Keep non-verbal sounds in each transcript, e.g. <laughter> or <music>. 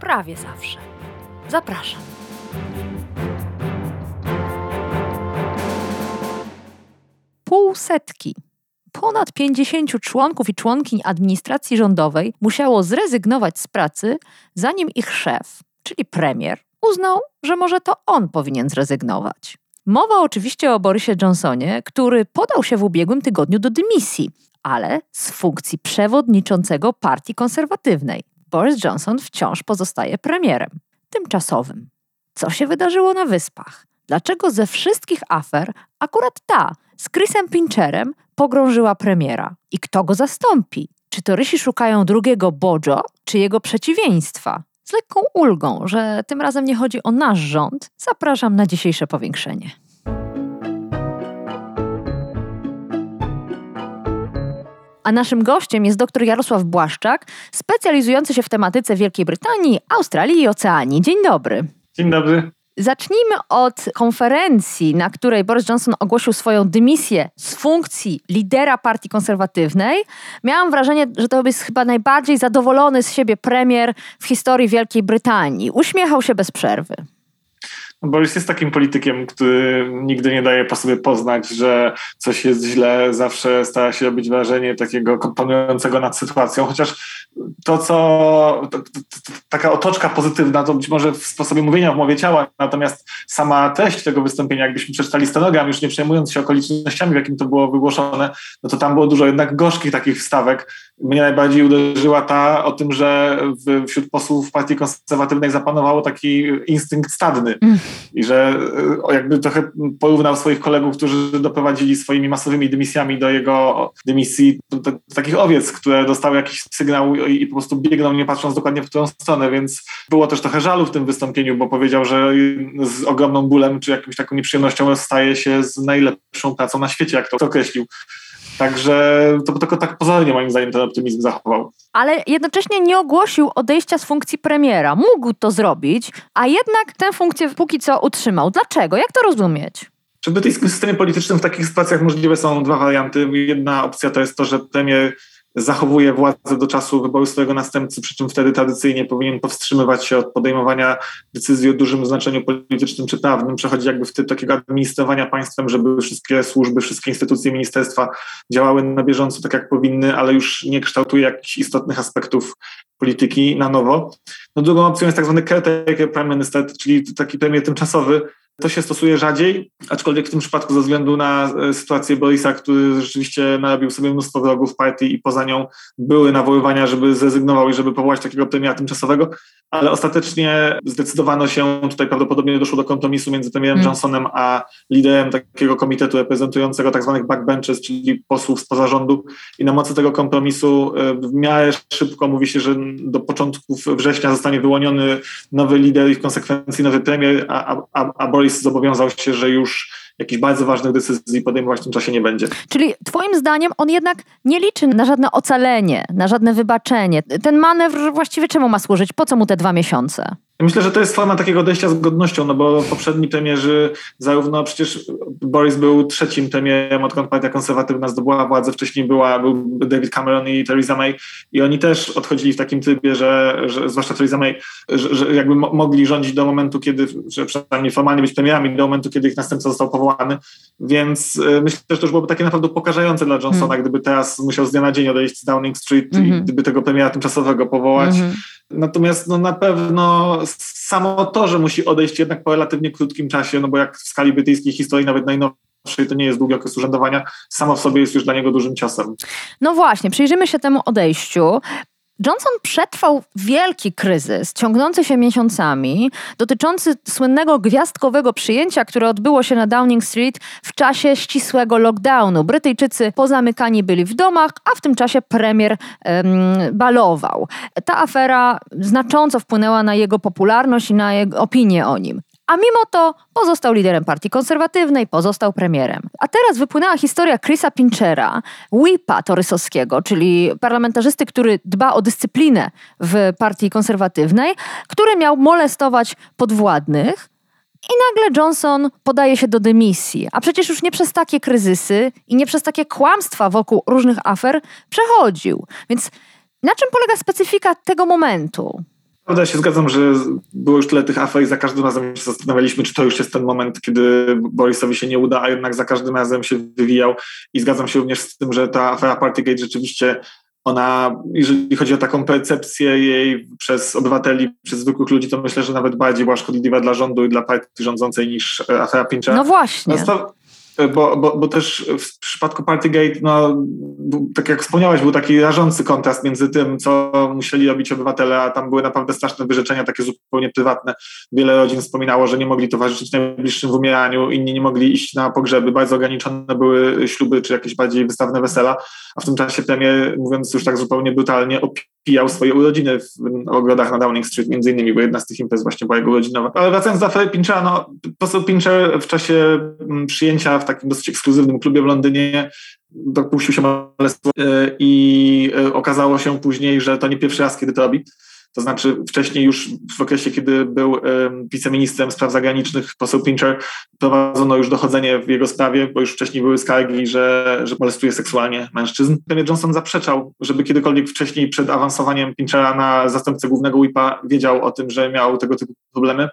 prawie zawsze. Zapraszam. Półsetki. Ponad 50 członków i członkiń administracji rządowej musiało zrezygnować z pracy, zanim ich szef, czyli premier, uznał, że może to on powinien zrezygnować. Mowa oczywiście o Borysie Johnsonie, który podał się w ubiegłym tygodniu do dymisji, ale z funkcji przewodniczącego partii konserwatywnej. Boris Johnson wciąż pozostaje premierem tymczasowym. Co się wydarzyło na Wyspach? Dlaczego ze wszystkich afer akurat ta z Chrisem Pincherem pogrążyła premiera? I kto go zastąpi? Czy torysi szukają drugiego Bojo, czy jego przeciwieństwa? Z lekką ulgą, że tym razem nie chodzi o nasz rząd, zapraszam na dzisiejsze powiększenie. A naszym gościem jest dr Jarosław Błaszczak, specjalizujący się w tematyce Wielkiej Brytanii, Australii i Oceanii. Dzień dobry. Dzień dobry. Zacznijmy od konferencji, na której Boris Johnson ogłosił swoją dymisję z funkcji lidera partii konserwatywnej. Miałam wrażenie, że to jest chyba najbardziej zadowolony z siebie premier w historii Wielkiej Brytanii. Uśmiechał się bez przerwy. Boris jest takim politykiem, który nigdy nie daje po sobie poznać, że coś jest źle, zawsze stara się robić wrażenie takiego panującego nad sytuacją, chociaż to, co taka otoczka pozytywna, to być może w sposobie mówienia, w mowie ciała, natomiast sama treść tego wystąpienia, jakbyśmy przeczytali stenogram, już nie przejmując się okolicznościami, w jakim to było wygłoszone, no to tam było dużo jednak gorzkich takich wstawek. Mnie najbardziej uderzyła ta o tym, że wśród posłów partii konserwatywnej zapanowało taki instynkt stadny. Mm i że e, jakby trochę porównał swoich kolegów, którzy doprowadzili swoimi masowymi dymisjami do jego dymisji do, takich owiec, które dostały jakiś sygnał i, i po prostu biegną nie patrząc dokładnie w którą stronę, więc było też trochę żalu w tym wystąpieniu, bo powiedział, że z ogromną bólem czy jakąś taką nieprzyjemnością staje się z najlepszą pracą na świecie, jak to określił. Także to tylko tak pozornie moim zdaniem ten optymizm zachował. Ale jednocześnie nie ogłosił odejścia z funkcji premiera. Mógł to zrobić, a jednak tę funkcję póki co utrzymał. Dlaczego? Jak to rozumieć? W brytyjskim systemie politycznym w takich sytuacjach możliwe są dwa warianty. Jedna opcja to jest to, że premier zachowuje władzę do czasu wyboru swojego następcy, przy czym wtedy tradycyjnie powinien powstrzymywać się od podejmowania decyzji o dużym znaczeniu politycznym czy prawnym, przechodzi jakby w typ takiego administrowania państwem, żeby wszystkie służby, wszystkie instytucje, ministerstwa działały na bieżąco tak jak powinny, ale już nie kształtuje jakichś istotnych aspektów polityki na nowo. No drugą opcją jest tak zwany caretaker prime minister, czyli taki premier tymczasowy, to się stosuje rzadziej, aczkolwiek w tym przypadku ze względu na e, sytuację Borisa, który rzeczywiście narobił sobie mnóstwo wrogów partii i poza nią były nawoływania, żeby zrezygnował i żeby powołać takiego premiera tymczasowego, ale ostatecznie zdecydowano się, tutaj prawdopodobnie doszło do kompromisu między premierem hmm. Johnsonem a liderem takiego komitetu reprezentującego tak zwanych backbenches, czyli posłów spoza rządu i na mocy tego kompromisu e, w miarę szybko mówi się, że do początków września zostanie wyłoniony nowy lider i w konsekwencji nowy premier, a, a, a Boris Boris zobowiązał się, że już jakichś bardzo ważnych decyzji podejmować w tym czasie nie będzie. Czyli twoim zdaniem on jednak nie liczy na żadne ocalenie, na żadne wybaczenie. Ten manewr właściwie czemu ma służyć? Po co mu te dwa miesiące? Myślę, że to jest forma takiego odejścia z godnością, no bo poprzedni premierzy, zarówno przecież Boris był trzecim premierem, odkąd partia konserwatywna zdobyła władzę, wcześniej była, był David Cameron i Theresa May i oni też odchodzili w takim trybie, że, że zwłaszcza Theresa May, że, że jakby mogli rządzić do momentu, kiedy, że przynajmniej formalnie być premierami, do momentu, kiedy ich następca został powołany, więc y, myślę, że to już byłoby takie naprawdę pokażające dla Johnsona, mm. gdyby teraz musiał z dnia na dzień odejść z Downing Street mm -hmm. i mhm. gdyby tego premiera tymczasowego powołać. Mm -hmm. Natomiast no, na pewno samo to, że musi odejść jednak po relatywnie krótkim czasie, no bo jak w skali brytyjskiej historii, nawet najnowszej, to nie jest długi okres urzędowania, samo w sobie jest już dla niego dużym ciosem. No właśnie, przyjrzymy się temu odejściu. Johnson przetrwał wielki kryzys, ciągnący się miesiącami, dotyczący słynnego gwiazdkowego przyjęcia, które odbyło się na Downing Street w czasie ścisłego lockdownu. Brytyjczycy pozamykani byli w domach, a w tym czasie premier balował. Ta afera znacząco wpłynęła na jego popularność i na jego opinię o nim. A mimo to pozostał liderem partii konserwatywnej, pozostał premierem. A teraz wypłynęła historia Chrisa Pinchera, whipa torysowskiego, czyli parlamentarzysty, który dba o dyscyplinę w partii konserwatywnej, który miał molestować podwładnych. I nagle Johnson podaje się do dymisji. A przecież już nie przez takie kryzysy i nie przez takie kłamstwa wokół różnych afer przechodził. Więc na czym polega specyfika tego momentu? Prawda, się zgadzam, że było już tyle tych afer i za każdym razem się zastanawialiśmy, czy to już jest ten moment, kiedy Borisowi się nie uda, a jednak za każdym razem się wywijał i zgadzam się również z tym, że ta afera Partygate rzeczywiście ona, jeżeli chodzi o taką percepcję jej przez obywateli, przez zwykłych ludzi, to myślę, że nawet bardziej była szkodliwa dla rządu i dla partii rządzącej niż afera Pincha. No właśnie. Bo, bo, bo też w przypadku Partygate, no, tak jak wspomniałeś, był taki rażący kontrast między tym, co musieli robić obywatele, a tam były naprawdę straszne wyrzeczenia, takie zupełnie prywatne. Wiele rodzin wspominało, że nie mogli towarzyszyć najbliższym w umieraniu, inni nie mogli iść na pogrzeby, bardzo ograniczone były śluby czy jakieś bardziej wystawne wesela, a w tym czasie premier, mówiąc już tak zupełnie brutalnie, opijał swoje urodziny w ogrodach na Downing Street, między innymi, bo jedna z tych imprez właśnie była jego urodzinowa. Ale wracając do afery Pinchera, no, poseł Pincher w czasie mm, przyjęcia w takim dosyć ekskluzywnym klubie w Londynie dopuścił się molestowania e, i e, okazało się później, że to nie pierwszy raz, kiedy to robi. To znaczy wcześniej już w okresie, kiedy był wiceministrem spraw zagranicznych, poseł Pincher, prowadzono już dochodzenie w jego sprawie, bo już wcześniej były skargi, że, że molestuje seksualnie mężczyzn. Premier Johnson zaprzeczał, żeby kiedykolwiek wcześniej przed awansowaniem Pinchera na zastępcę głównego whipa wiedział o tym, że miał tego typu problemy.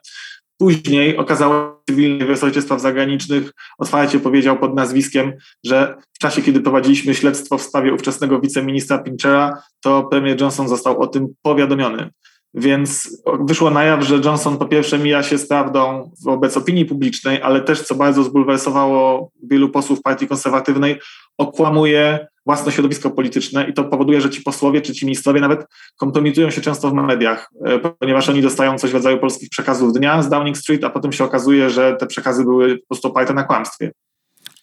Później okazało się cywilny resorcie spraw zagranicznych otwarcie powiedział pod nazwiskiem, że w czasie, kiedy prowadziliśmy śledztwo w sprawie ówczesnego wiceministra Pinchera, to premier Johnson został o tym powiadomiony. Więc wyszło na jaw, że Johnson po pierwsze mija się z prawdą wobec opinii publicznej, ale też, co bardzo zbulwersowało wielu posłów partii konserwatywnej, okłamuje własne środowisko polityczne i to powoduje, że ci posłowie czy ci ministrowie nawet kompromitują się często w mediach, e, ponieważ oni dostają coś w rodzaju polskich przekazów dnia z Downing Street, a potem się okazuje, że te przekazy były po prostu oparte na kłamstwie.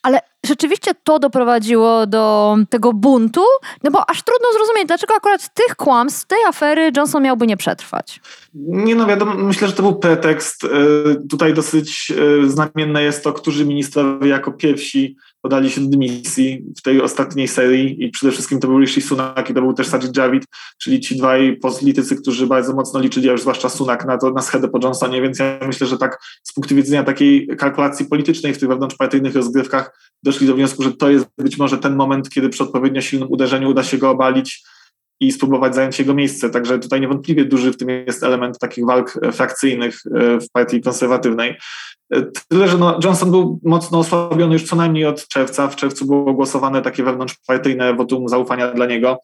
Ale rzeczywiście to doprowadziło do tego buntu, no bo aż trudno zrozumieć, dlaczego akurat tych kłamstw, tej afery Johnson miałby nie przetrwać. Nie no wiadomo, myślę, że to był pretekst. E, tutaj dosyć e, znamienne jest to, którzy ministrowie jako pierwsi podali się do dymisji w tej ostatniej serii i przede wszystkim to był Rishi Sunak i to był też Sajid Javid, czyli ci dwaj politycy, którzy bardzo mocno liczyli, a już zwłaszcza Sunak na to, na schedę po Johnsonie, więc ja myślę, że tak z punktu widzenia takiej kalkulacji politycznej w tych wewnątrzpartyjnych rozgrywkach doszli do wniosku, że to jest być może ten moment, kiedy przy odpowiednio silnym uderzeniu uda się go obalić i spróbować zająć jego miejsce. Także tutaj niewątpliwie duży w tym jest element takich walk frakcyjnych e, w partii konserwatywnej. Tyle, że no, Johnson był mocno osłabiony już co najmniej od czerwca. W czerwcu było głosowane takie wewnątrzpartyjne wotum zaufania dla niego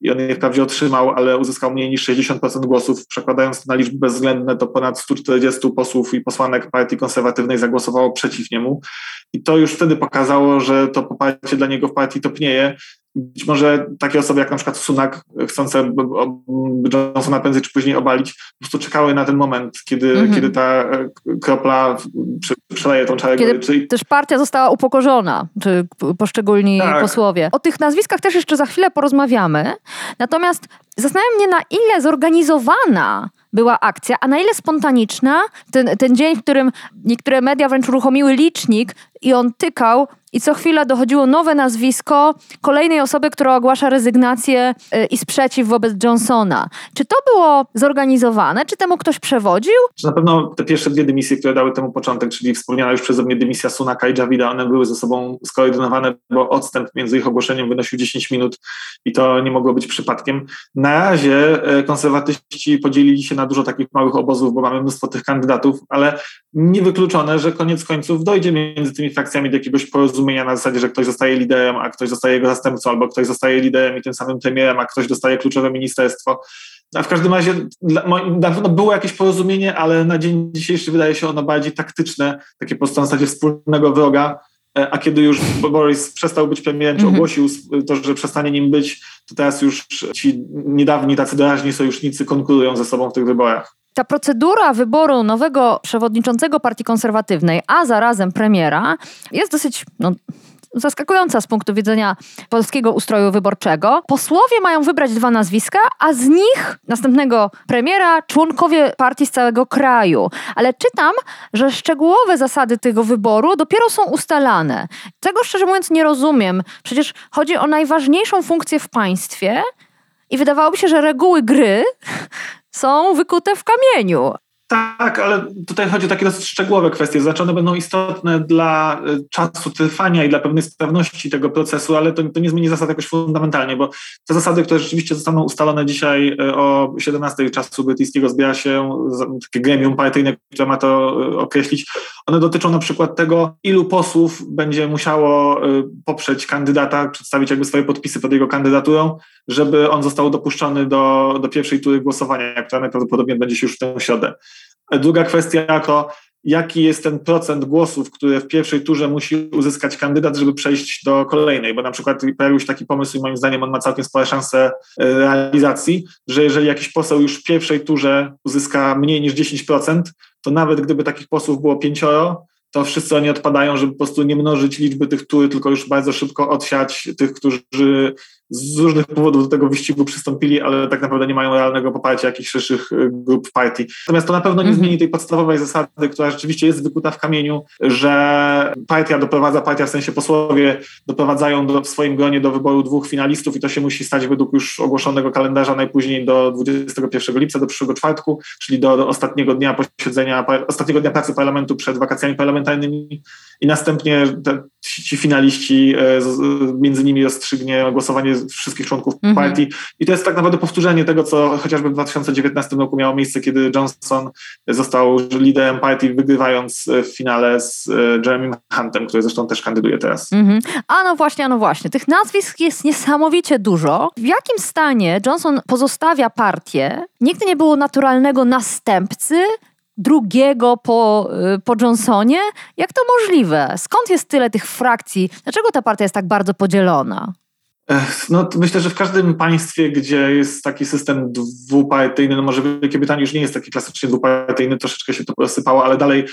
i on je wprawdzie otrzymał, ale uzyskał mniej niż 60% głosów. Przekładając na liczby bezwzględne, to ponad 140 posłów i posłanek partii konserwatywnej zagłosowało przeciw niemu. I to już wtedy pokazało, że to poparcie dla niego w partii topnieje być może takie osoby jak na przykład Sunak, chcące Johnsona prędzej czy później obalić, po prostu czekały na ten moment, kiedy, mhm. kiedy ta e, kropla przeleje tą czarę Kiedy Czyli... też partia została upokorzona, czy poszczególni tak. posłowie. O tych nazwiskach też jeszcze za chwilę porozmawiamy. Natomiast zastanawiam mnie, na ile zorganizowana była akcja, a na ile spontaniczna ten, ten dzień, w którym niektóre media wręcz uruchomiły licznik i on tykał i co chwila dochodziło nowe nazwisko kolejnej osoby, która ogłasza rezygnację y, i sprzeciw wobec Johnsona. Czy to było zorganizowane? Czy temu ktoś przewodził? Na pewno te pierwsze dwie dymisje, które dały temu początek, czyli wspomniana już przeze mnie dymisja Sunaka i Javida, one były ze sobą skoordynowane, bo odstęp między ich ogłoszeniem wynosił 10 minut i to nie mogło być przypadkiem. Na razie e, konserwatyści podzielili się na dużo takich małych obozów, bo mamy mnóstwo tych kandydatów, ale niewykluczone, że koniec końców dojdzie między tymi frakcjami do jakiegoś porozumienia na zasadzie, że ktoś zostaje liderem, a ktoś zostaje jego zastępcą, albo ktoś zostaje liderem i tym samym premierem, a ktoś dostaje kluczowe ministerstwo. A w każdym razie na pewno było jakieś porozumienie, ale na dzień dzisiejszy wydaje się ono bardziej taktyczne, takie po prostu na zasadzie wspólnego wroga, e, a kiedy już Boris przestał być premierem, czy mhm. ogłosił to, że przestanie nim być, to teraz już ci niedawni tacy doraźni sojusznicy konkurują ze sobą w tych wyborach. Ta procedura wyboru nowego przewodniczącego Partii Konserwatywnej, a zarazem premiera, jest dosyć no, zaskakująca z punktu widzenia polskiego ustroju wyborczego. Posłowie mają wybrać dwa nazwiska, a z nich następnego premiera członkowie partii z całego kraju. Ale czytam, że szczegółowe zasady tego wyboru dopiero są ustalane. Tego szczerze mówiąc nie rozumiem. Przecież chodzi o najważniejszą funkcję w państwie. I wydawałoby się, że reguły gry są wykute w kamieniu. Tak, ale tutaj chodzi o takie dosyć szczegółowe kwestie. Znaczy one będą istotne dla e, czasu trwania i dla pewnej sprawności tego procesu, ale to, to nie zmieni zasad jakoś fundamentalnie, bo te zasady, które rzeczywiście zostaną ustalone dzisiaj e, o 17 czasu brytyjskiego zbiera się takie gremium partyjne, które ma to e, określić. One dotyczą na przykład tego, ilu posłów będzie musiało poprzeć kandydata, przedstawić jakby swoje podpisy pod jego kandydaturą, żeby on został dopuszczony do, do pierwszej tury głosowania, która najprawdopodobniej będzie się już w tę środę. Druga kwestia to, jaki jest ten procent głosów, które w pierwszej turze musi uzyskać kandydat, żeby przejść do kolejnej, bo na przykład pojawił się taki pomysł i moim zdaniem on ma całkiem spore szanse e, realizacji, że jeżeli jakiś poseł już w pierwszej turze uzyska mniej niż 10%, to nawet gdyby takich posłów było pięcioro, to wszyscy oni odpadają, żeby po prostu nie mnożyć liczby tych tur, tylko już bardzo szybko odsiać tych, którzy z różnych powodów do tego wyścigu przystąpili, ale tak naprawdę nie mają realnego poparcia jakichś szerszych y, grup partii. Natomiast to na pewno nie mm -hmm. zmieni tej podstawowej zasady, która rzeczywiście jest wykuta w kamieniu, że partia doprowadza, partia w sensie posłowie doprowadzają do, w swoim gronie do wyboru dwóch finalistów i to się musi stać według już ogłoszonego kalendarza najpóźniej do 21 lipca, do przyszłego czwartku, czyli do, do ostatniego dnia posiedzenia, ostatniego dnia pracy parlamentu przed wakacjami parlamentarnymi i następnie te, ci finaliści, e, między nimi rozstrzygnie głosowanie wszystkich członków mm -hmm. partii. I to jest tak naprawdę powtórzenie tego, co chociażby w 2019 roku miało miejsce, kiedy Johnson został liderem partii, wygrywając w finale z e, Jeremy Huntem, który zresztą też kandyduje teraz. Mm -hmm. A no właśnie, a no właśnie. Tych nazwisk jest niesamowicie dużo. W jakim stanie Johnson pozostawia partię? Nigdy nie było naturalnego następcy, drugiego po, y, po Johnsonie? Jak to możliwe? Skąd jest tyle tych frakcji? Dlaczego ta partia jest tak bardzo podzielona? No, myślę, że w każdym państwie, gdzie jest taki system dwupartyjny, no może Wielkiej Brytanii już nie jest taki klasycznie dwupartyjny, troszeczkę się to rozsypało, ale dalej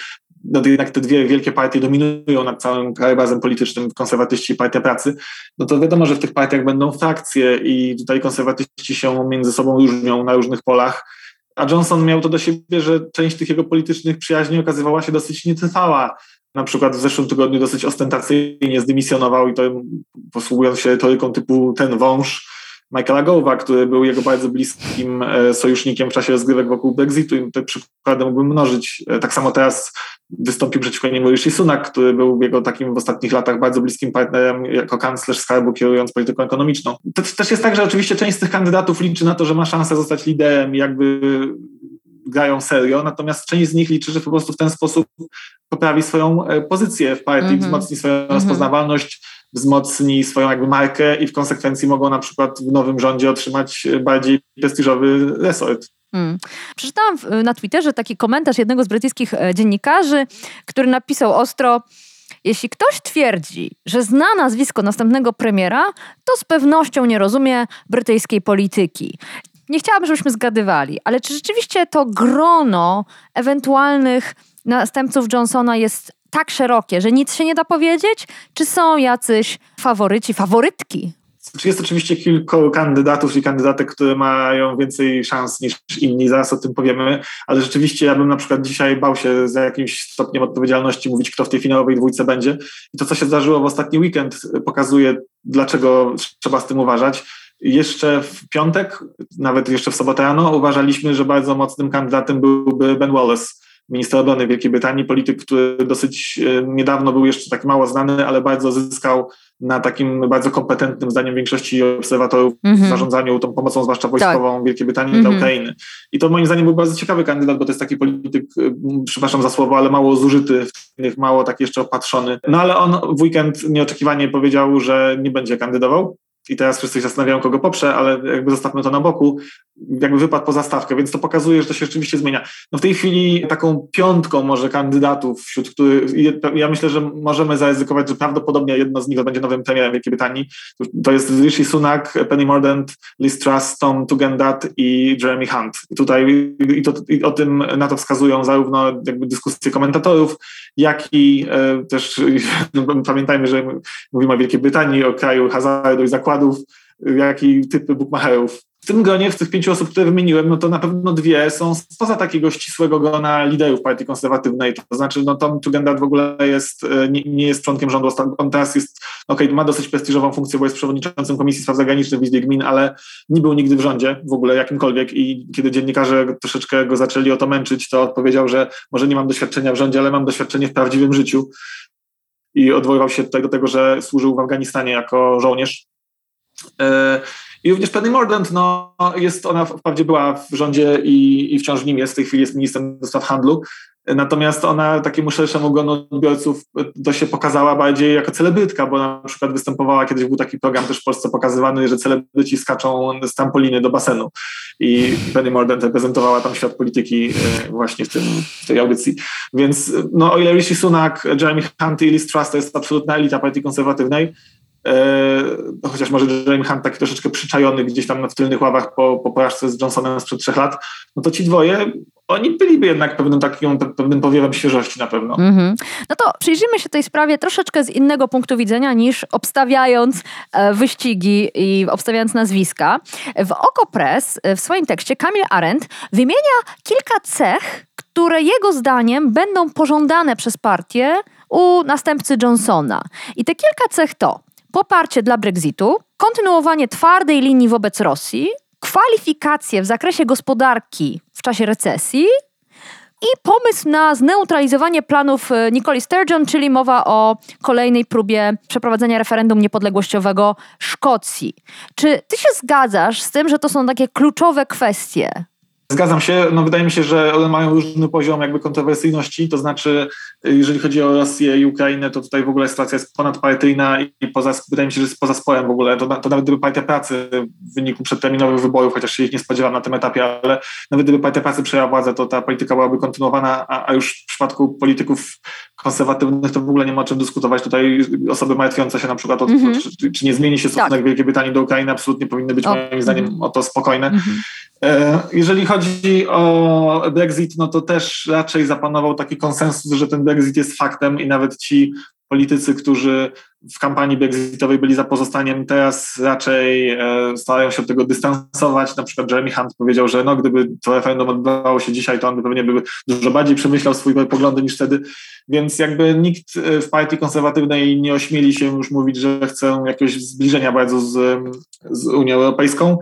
no jednak te dwie wielkie partie dominują nad całym krajobrazem politycznym, konserwatyści i Partia Pracy, no to wiadomo, że w tych partiach będą frakcje i tutaj konserwatyści się między sobą różnią na różnych polach a Johnson miał to do siebie, że część tych jego politycznych przyjaźni okazywała się dosyć nietrwała. Na przykład w zeszłym tygodniu dosyć ostentacyjnie zdymisjonował i to posługując się retoryką typu ten wąż, Michaela Gowa, który był jego bardzo bliskim e, sojusznikiem w czasie rozgrywek wokół Brexitu i te przykłady mógłbym mnożyć. E, tak samo teraz wystąpił przeciwko niemu Rishi Sunak, który był jego takim w ostatnich latach bardzo bliskim partnerem jako kanclerz skarbu kierując polityką ekonomiczną. To też jest tak, że oczywiście część z tych kandydatów liczy na to, że ma szansę zostać liderem i jakby grają serio, natomiast część z nich liczy, że po prostu w ten sposób poprawi swoją e, pozycję w partii, mm -hmm. wzmocni swoją mm -hmm. rozpoznawalność, wzmocni swoją jakby markę i w konsekwencji mogą na przykład w nowym rządzie otrzymać bardziej prestiżowy resort. Hmm. Przeczytałam na Twitterze taki komentarz jednego z brytyjskich e, dziennikarzy, który napisał ostro: Jeśli ktoś twierdzi, że zna nazwisko następnego premiera, to z pewnością nie rozumie brytyjskiej polityki. Nie chciałabym, żebyśmy zgadywali, ale czy rzeczywiście to grono ewentualnych następców Johnsona jest tak szerokie, że nic się nie da powiedzieć? Czy są jacyś faworyci, faworytki? Jest oczywiście kilku kandydatów i kandydatek, które mają więcej szans niż inni, zaraz o tym powiemy, ale rzeczywiście ja bym na przykład dzisiaj bał się za jakimś stopniem odpowiedzialności mówić, kto w tej finałowej dwójce będzie. I to, co się zdarzyło w ostatni weekend, pokazuje, dlaczego trzeba z tym uważać. Jeszcze w piątek, nawet jeszcze w sobotę rano, uważaliśmy, że bardzo mocnym kandydatem byłby Ben Wallace ministra obrony Wielkiej Brytanii, polityk, który dosyć e, niedawno był jeszcze tak mało znany, ale bardzo zyskał na takim bardzo kompetentnym, zdaniem większości obserwatorów, mm -hmm. zarządzaniu tą pomocą, zwłaszcza wojskową tak. Wielkiej Brytanii mm -hmm. dla. Ukrainy. I to moim zdaniem był bardzo ciekawy kandydat, bo to jest taki polityk, e, przepraszam za słowo, ale mało zużyty, mało tak jeszcze opatrzony. No ale on w weekend nieoczekiwanie powiedział, że nie będzie kandydował i teraz wszyscy się zastanawiają, kogo poprze, ale jakby zostawmy to na boku. jakby wypadł poza stawkę, więc to pokazuje, że to się rzeczywiście zmienia. No w tej chwili taką piątką może kandydatów, wśród których ja myślę, że możemy zaryzykować, że prawdopodobnie jedno z nich będzie nowym premierem Wielkiej Brytanii. To jest Rishi Sunak, Penny Mordaunt, Liz Truss, Tom Tugendhat i Jeremy Hunt. I tutaj i, to, i o tym na to wskazują zarówno jakby dyskusje komentatorów, jak i e, też <laughs> no, pamiętajmy, że mówimy o Wielkiej Brytanii, o kraju hazardu i zakładów, jak i typy bookmacherów w tym gronie, w tych pięciu osób, które wymieniłem, no to na pewno dwie są spoza takiego ścisłego grona liderów partii konserwatywnej. To znaczy, no Tom Tugendhat w ogóle jest, e, nie, nie jest członkiem rządu. On teraz jest, okej, okay, ma dosyć prestiżową funkcję, bo jest przewodniczącym Komisji Spraw Zagranicznych w Izbie Gmin, ale nie był nigdy w rządzie w ogóle jakimkolwiek i kiedy dziennikarze troszeczkę go zaczęli o to męczyć, to odpowiedział, że może nie mam doświadczenia w rządzie, ale mam doświadczenie w prawdziwym życiu i odwoływał się tutaj do tego, że służył w Afganistanie jako żołnierz. I również Penny Mordaunt, no, jest ona wprawdzie była w rządzie i, i wciąż w nim jest, w tej chwili jest ministrem do spraw handlu, Natomiast ona takiemu szerszemu gronu odbiorców to się pokazała bardziej jako celebrytka, bo na przykład występowała, kiedyś był taki program też w Polsce pokazywany, że celebryci skaczą z trampoliny do basenu i Penny Mordaunt reprezentowała tam świat polityki e, właśnie w, tym, w tej audycji. Więc no, o ile Rishi Sunak, Jeremy Hunt i Liz Truss to jest absolutna elita partii konserwatywnej, no chociaż może Jeremy Hunt taki troszeczkę przyczajony gdzieś tam w tylnych ławach po, po porażce z Johnsonem sprzed trzech lat, no to ci dwoje, oni byliby jednak pewnym takim, pewnym powiewem świeżości na pewno. Mm -hmm. No to przyjrzyjmy się tej sprawie troszeczkę z innego punktu widzenia niż obstawiając e, wyścigi i obstawiając nazwiska. W Okopres w swoim tekście Kamil Arendt wymienia kilka cech, które jego zdaniem będą pożądane przez partię u następcy Johnsona. I te kilka cech to poparcie dla Brexitu, kontynuowanie twardej linii wobec Rosji, kwalifikacje w zakresie gospodarki w czasie recesji i pomysł na zneutralizowanie planów e, Nicole Sturgeon, czyli mowa o kolejnej próbie przeprowadzenia referendum niepodległościowego Szkocji. Czy ty się zgadzasz z tym, że to są takie kluczowe kwestie? Zgadzam się. No wydaje mi się, że one mają różny poziom jakby kontrowersyjności, to znaczy jeżeli chodzi o Rosję i Ukrainę, to tutaj w ogóle sytuacja jest ponadpartyjna i poza, wydaje mi się, że jest poza sporem w ogóle. To, to nawet gdyby Partia Pracy w wyniku przedterminowych wyborów, chociaż się ich nie spodziewam na tym etapie, ale nawet gdyby Partia Pracy przejęła władzę, to ta polityka byłaby kontynuowana, a, a już w przypadku polityków konserwatywnych to w ogóle nie ma o czym dyskutować. Tutaj osoby martwiące się na przykład o to, mm -hmm. czy, czy, nie zmieni się stosunek tak. Wielkiej Brytanii do Ukrainy, absolutnie powinny być o. moim zdaniem o to spokojne. Mm -hmm. Jeżeli chodzi o Brexit, no to też raczej zapanował taki konsensus, że ten Brexit jest faktem i nawet ci politycy, którzy w kampanii brexitowej byli za pozostaniem, teraz raczej e, starają się od tego dystansować. Na przykład Jeremy Hunt powiedział, że no, gdyby to referendum odbywało się dzisiaj, to on pewnie by dużo bardziej przemyślał swoje poglądy niż wtedy. Więc jakby nikt e, w partii konserwatywnej nie ośmieli się już mówić, że chce jakiegoś zbliżenia bardzo z, z Unią Europejską.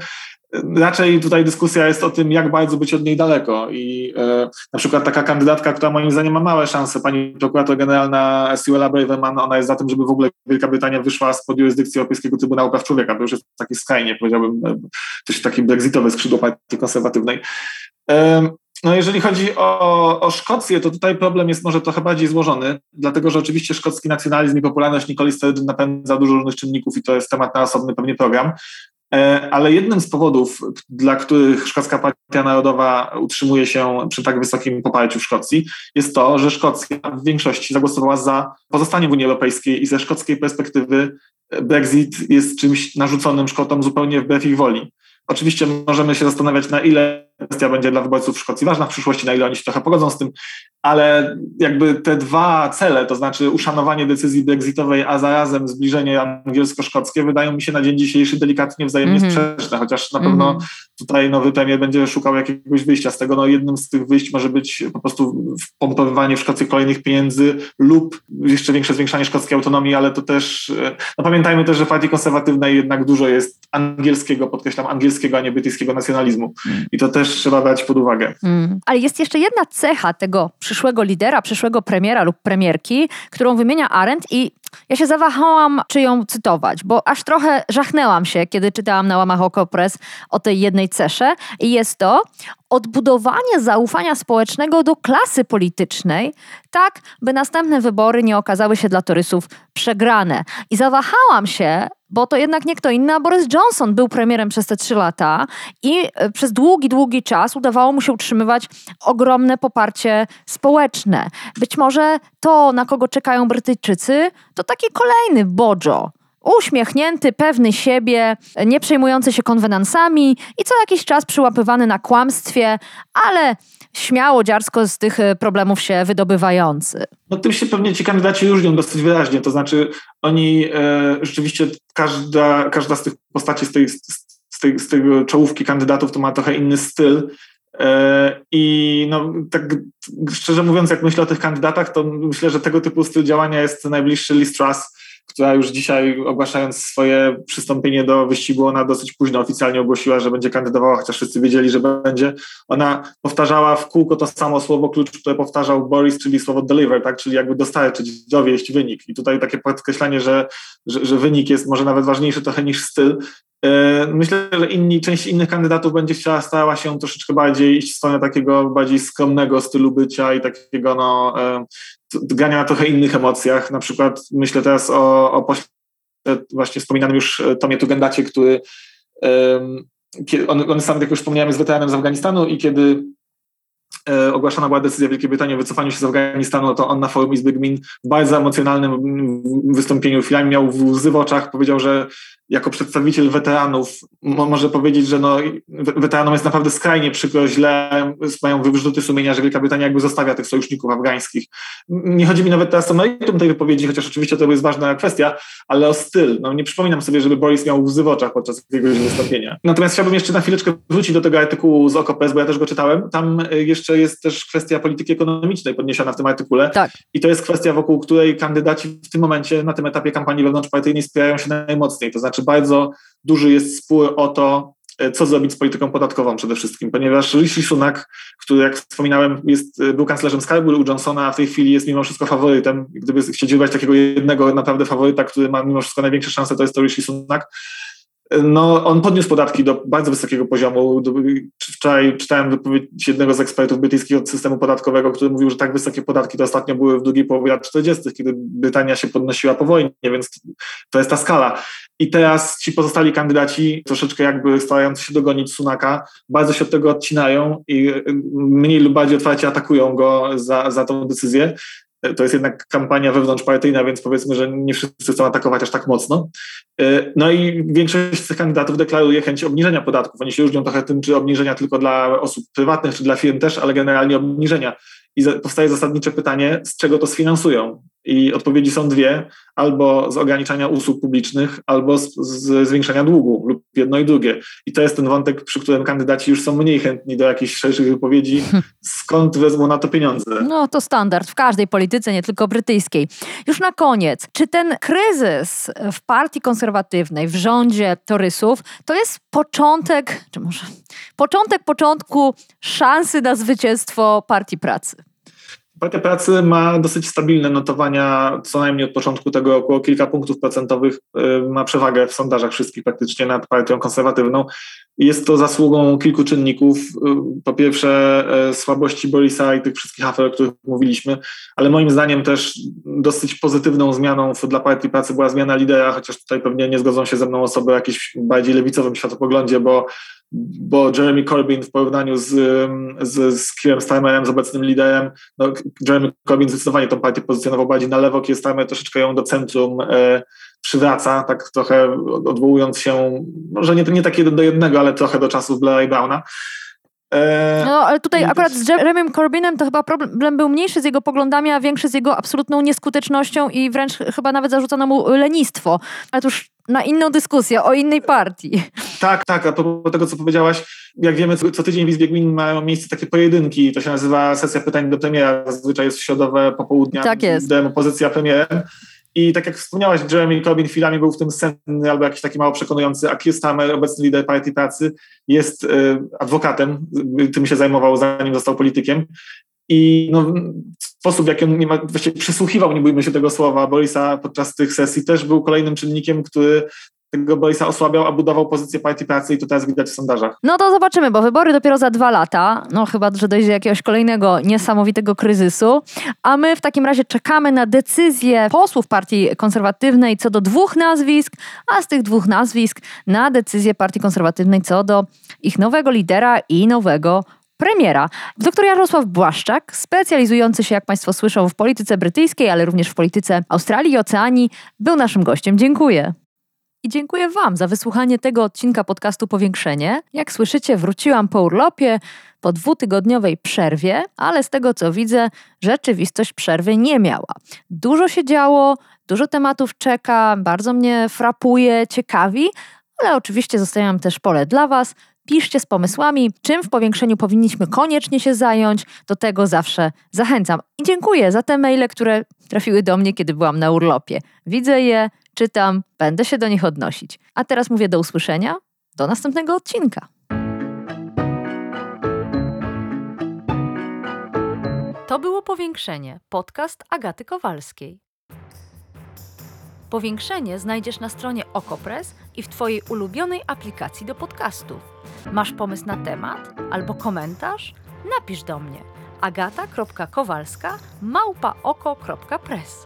Raczej tutaj dyskusja jest o tym, jak bardzo być od niej daleko. I e, na przykład taka kandydatka, która moim zdaniem ma małe szanse, pani prokurator generalna Suella Braverman, ona jest za tym, żeby w ogóle Wielka Brytania wyszła spod jurysdykcji Europejskiego Trybunału Praw Człowieka. To już jest taki skrajnie, powiedziałbym, e, coś takie brexitowe skrzydło partii konserwatywnej. E, no jeżeli chodzi o, o Szkocję, to tutaj problem jest może trochę bardziej złożony, dlatego że oczywiście szkocki nacjonalizm i popularność Nicole Sturgeon napędza dużo różnych czynników i to jest temat na osobny pewnie program. E, ale jednym z powodów, dla których Szkocka Partia Narodowa utrzymuje się przy tak wysokim poparciu w Szkocji, jest to, że Szkocja w większości zagłosowała za pozostaniem w Unii Europejskiej i ze szkockiej perspektywy Brexit jest czymś narzuconym Szkotom zupełnie wbrew ich woli. Oczywiście możemy się zastanawiać, na ile kwestia będzie dla wyborców Szkocji ważna w przyszłości, na ile oni się trochę pogodzą z tym, ale jakby te dwa cele, to znaczy uszanowanie decyzji brexitowej, a zarazem zbliżenie angielsko-szkockie, wydają mi się na dzień dzisiejszy delikatnie wzajemnie mm -hmm. sprzeczne, chociaż na pewno mm -hmm. tutaj nowy premier będzie szukał jakiegoś wyjścia z tego. No jednym z tych wyjść może być po prostu wpompowywanie w Szkocji kolejnych pieniędzy lub jeszcze większe zwiększanie szkockiej autonomii, ale to też, no pamiętajmy też, że w partii konserwatywnej jednak dużo jest angielskiego, podkreślam, angielskiego, a nie brytyjskiego nacjonalizmu mm. i to też trzeba brać pod uwagę. Mm. Ale jest jeszcze jedna cecha tego przyszłego lidera, przyszłego premiera lub premierki, którą wymienia Arendt i Ja się zawahałam, czy ją cytować, bo aż trochę żachnęłam się, kiedy czytałam na łamach Okopres o tej jednej cesze. I jest to odbudowanie zaufania społecznego do klasy politycznej, tak by następne wybory nie okazały się dla torysów przegrane. I zawahałam się, bo to jednak nie kto inny, a Boris Johnson był premierem przez te trzy lata i e, przez długi, długi czas udawało mu się utrzymywać ogromne poparcie społeczne. Być może to, na kogo czekają Brytyjczycy, to taki kolejny Bojo, uśmiechnięty, pewny siebie, nie przejmujący się konwenansami i co jakiś czas przyłapywany na kłamstwie, ale śmiało, dziarsko z tych e, problemów się wydobywający. No tym się pewnie ci kandydaci różnią dosyć wyraźnie, to znaczy oni e, rzeczywiście, każda, każda z tych postaci, z tej, z, tej, z tego czołówki kandydatów to ma trochę inny styl, i no, tak szczerze mówiąc, jak myślę o tych kandydatach, to myślę, że tego typu styl działania jest najbliższy Liz Truss, która już dzisiaj ogłaszając swoje przystąpienie do wyścigu, ona dosyć późno oficjalnie ogłosiła, że będzie kandydowała, chociaż wszyscy wiedzieli, że będzie. Ona powtarzała w kółko to samo słowo klucz, które powtarzał Boris, czyli słowo deliver, tak? czyli jakby dostarczyć, dowieść wynik. I tutaj takie podkreślanie, że, że, że wynik jest może nawet ważniejszy trochę niż styl, E, myślę, że inni, część innych kandydatów będzie chciała, starała się troszeczkę bardziej iść w stronę takiego bardziej skromnego stylu bycia i takiego no, e, grania na trochę innych emocjach. Na przykład myślę teraz o, o właśnie wspominanym już e, Tomie Tugendacie, który on, on sam, jak już wspomniałem, jest weteranem z Afganistanu i kiedy ogłaszana była decyzja Wielkiej Brytanii o wycofaniu się z Afganistanu, to on na forum Izby Gmin w bardzo emocjonalnym wystąpieniu chwilami miał łzy w oczach, powiedział, że jako przedstawiciel weteranów może powiedzieć, że no, weteranom jest naprawdę skrajnie przykro, źle, mają wyrzuty sumienia, że Wielka Brytania jakby zostawia tych sojuszników afgańskich. Nie chodzi mi nawet teraz o meritum tej wypowiedzi, chociaż oczywiście to jest ważna kwestia, ale o styl. No, nie przypominam sobie, żeby Boris miał łzy w oczach podczas jakiegoś wystąpienia. Natomiast chciałbym jeszcze na chwileczkę wrócić do tego artykułu z OKO.press, bo ja też go czytałem. Tam jeszcze jest też kwestia polityki ekonomicznej podniesiona w tym artykule. Tak. I to jest kwestia, wokół której kandydaci w tym momencie, na tym etapie kampanii wewnątrzpartyjnej spierają się najmocniej. To znaczy bardzo duży jest spór o to, e, co zrobić z polityką podatkową przede wszystkim, ponieważ Rishi Sunak, który jak wspominałem jest, e, był kanclerzem skarbu u Johnsona, a w tej chwili jest mimo wszystko faworytem. Gdyby chcieć wybrać takiego jednego naprawdę faworyta, który ma mimo wszystko największe szanse, to jest to Rishi Sunak no, on podniósł podatki do bardzo wysokiego poziomu. Wczoraj czytałem wypowiedź jednego z ekspertów brytyjskiego systemu podatkowego, który mówił, że tak wysokie podatki to ostatnio były w drugiej połowie lat 40., kiedy Brytania się podnosiła po wojnie, więc to jest ta skala. I teraz ci pozostali kandydaci, troszeczkę jakby starający się dogonić Sunaka, bardzo się od tego odcinają i mniej lub bardziej otwarcie atakują go za, za tą decyzję to jest jednak kampania wewnątrzpartyjna, więc powiedzmy, że nie wszyscy chcą atakować aż tak mocno. E, no i większość z tych kandydatów deklaruje chęć obniżenia podatków. Oni się różnią trochę tym, czy obniżenia tylko dla osób prywatnych, czy dla firm też, ale generalnie obniżenia. I powstaje zasadnicze pytanie, z czego to sfinansują? I odpowiedzi są dwie, albo z ograniczania usług publicznych, albo z, z, zwiększenia długu, lub jedno i drugie. I to jest ten wątek, przy którym kandydaci już są mniej chętni do jakichś szerszych wypowiedzi, <laughs> skąd wezmą na to pieniądze. No to standard w każdej polityce, nie tylko brytyjskiej. Już na koniec, czy ten kryzys w partii konserwatywnej, w rządzie torysów, to jest początek, czy może początek początku szansy na zwycięstwo partii pracy? Partia Pracy ma dosyć stabilne notowania, co najmniej od początku tego około kilka punktów procentowych y, ma przewagę w sondażach wszystkich praktycznie nad partią konserwatywną. Jest to zasługą kilku czynników. Y, po pierwsze y, słabości Borisa i tych wszystkich afer, o których mówiliśmy, ale moim zdaniem też dosyć pozytywną zmianą dla Partii Pracy była zmiana lidera, chociaż tutaj pewnie nie zgodzą się ze mną osoby o jakimś bardziej lewicowym światopoglądzie, bo bo Jeremy Corbyn w porównaniu z, z, z Keirem Starmerem, z obecnym liderem, no, Jeremy Corbyn zdecydowanie tą partię pozycjonował bardziej na lewo, Keir Starmer troszeczkę ją do centrum e, przywraca, tak trochę odwołując się, może nie, nie tak jeden do jednego, ale trochę do czasów Blaira i Browna. E, no, ale tutaj akurat z Jeremym Corbynem to chyba problem był mniejszy z jego poglądami, a większy z jego absolutną nieskutecznością i wręcz chyba nawet zarzucano mu lenistwo. Ale to już na inną dyskusję, o innej partii. Tak, tak, a propos tego, co powiedziałaś, jak wiemy, co tydzień w Izbie Gmin mają miejsce takie pojedynki, to się nazywa sesja pytań do premiera, zazwyczaj jest środowe popołudnia, tak jest. opozycja premierem. I tak jak wspomniałaś, Jeremy Corbyn chwilami był w tym senny albo jakiś taki mało przekonujący, a Keir Starmer, obecny lider Partii Pracy, jest y, adwokatem, tym się zajmował zanim został politykiem. I no, sposób, w jaki on nie ma, właściwie przysłuchiwał, nie bójmy się tego słowa, Borisa podczas tych sesji też był kolejnym czynnikiem, który tego Borisa osłabiał, a budował pozycję partii pracy i to teraz widać w sondażach. No to zobaczymy, bo wybory dopiero za dwa lata, no chyba, że dojdzie do jakiegoś kolejnego niesamowitego kryzysu, a my w takim razie czekamy na decyzję posłów partii konserwatywnej co do dwóch nazwisk, a z tych dwóch nazwisk na decyzję partii konserwatywnej co do ich nowego lidera i nowego premiera. Dr Jarosław Błaszczak, specjalizujący się, jak Państwo słyszą, w polityce brytyjskiej, ale również w polityce Australii i Oceanii, był naszym gościem. Dziękuję. I dziękuję Wam za wysłuchanie tego odcinka podcastu Powiększenie. Jak słyszycie, wróciłam po urlopie, po dwutygodniowej przerwie, ale z tego co widzę, rzeczywistość przerwy nie miała. Dużo się działo, dużo tematów czeka, bardzo mnie frapuje, ciekawi, ale oczywiście zostawiam też pole dla Was. Piszcie z pomysłami, czym w powiększeniu powinniśmy koniecznie się zająć. Do tego zawsze zachęcam. I dziękuję za te maile, które trafiły do mnie, kiedy byłam na urlopie. Widzę je, czytam, będę się do nich odnosić. A teraz mówię do usłyszenia, do następnego odcinka. To było Powiększenie, podcast Agaty Kowalskiej. Powiększenie znajdziesz na stronie Okopres i w Twojej ulubionej aplikacji do podcastów. Masz pomysł na temat albo komentarz? Napisz do mnie agata.kowalska małpaoko.press.